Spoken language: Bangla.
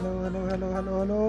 hello hello hello hello hello